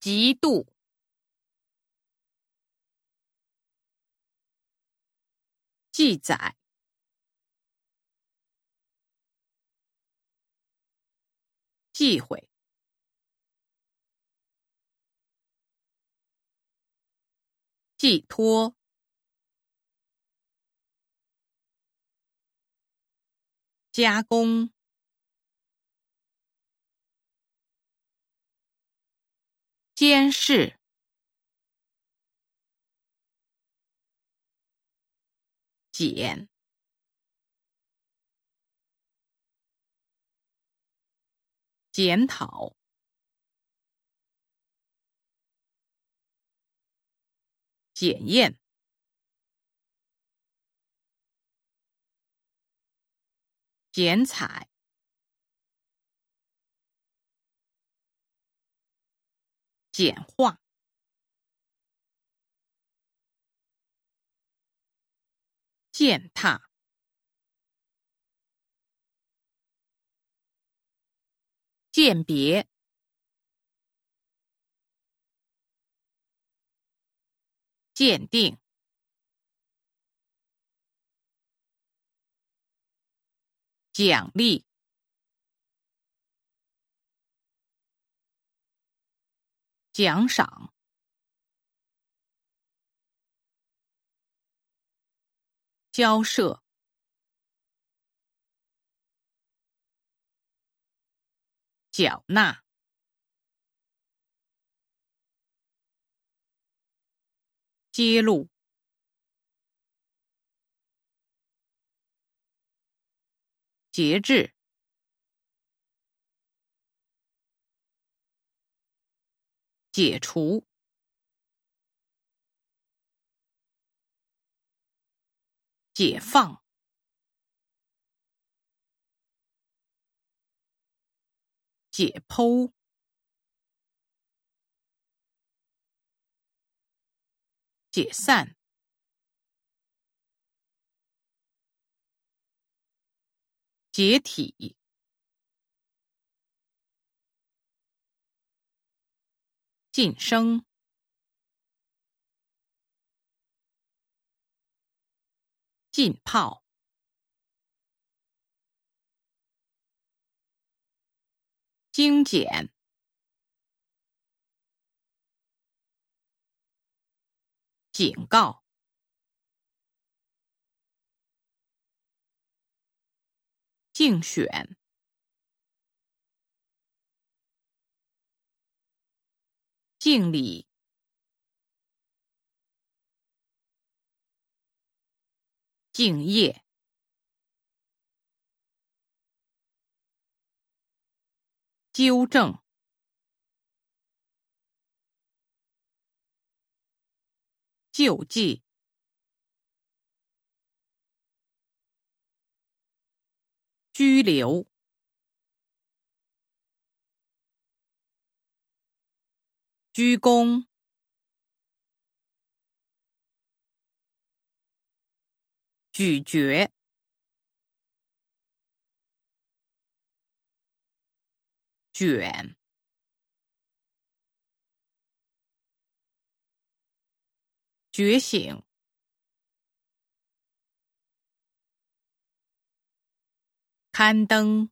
极度，记载，忌讳，寄托，加工。监视，检，检讨，检验，剪彩。简化、践踏、鉴别、鉴定、奖励。奖赏、交涉、缴纳、揭露、节制。解除、解放、解剖、解散、解体。晋升、浸泡、精简、警告、竞选。敬礼，敬业，纠正，救济，拘留。鞠躬，咀嚼，卷，觉醒，刊登。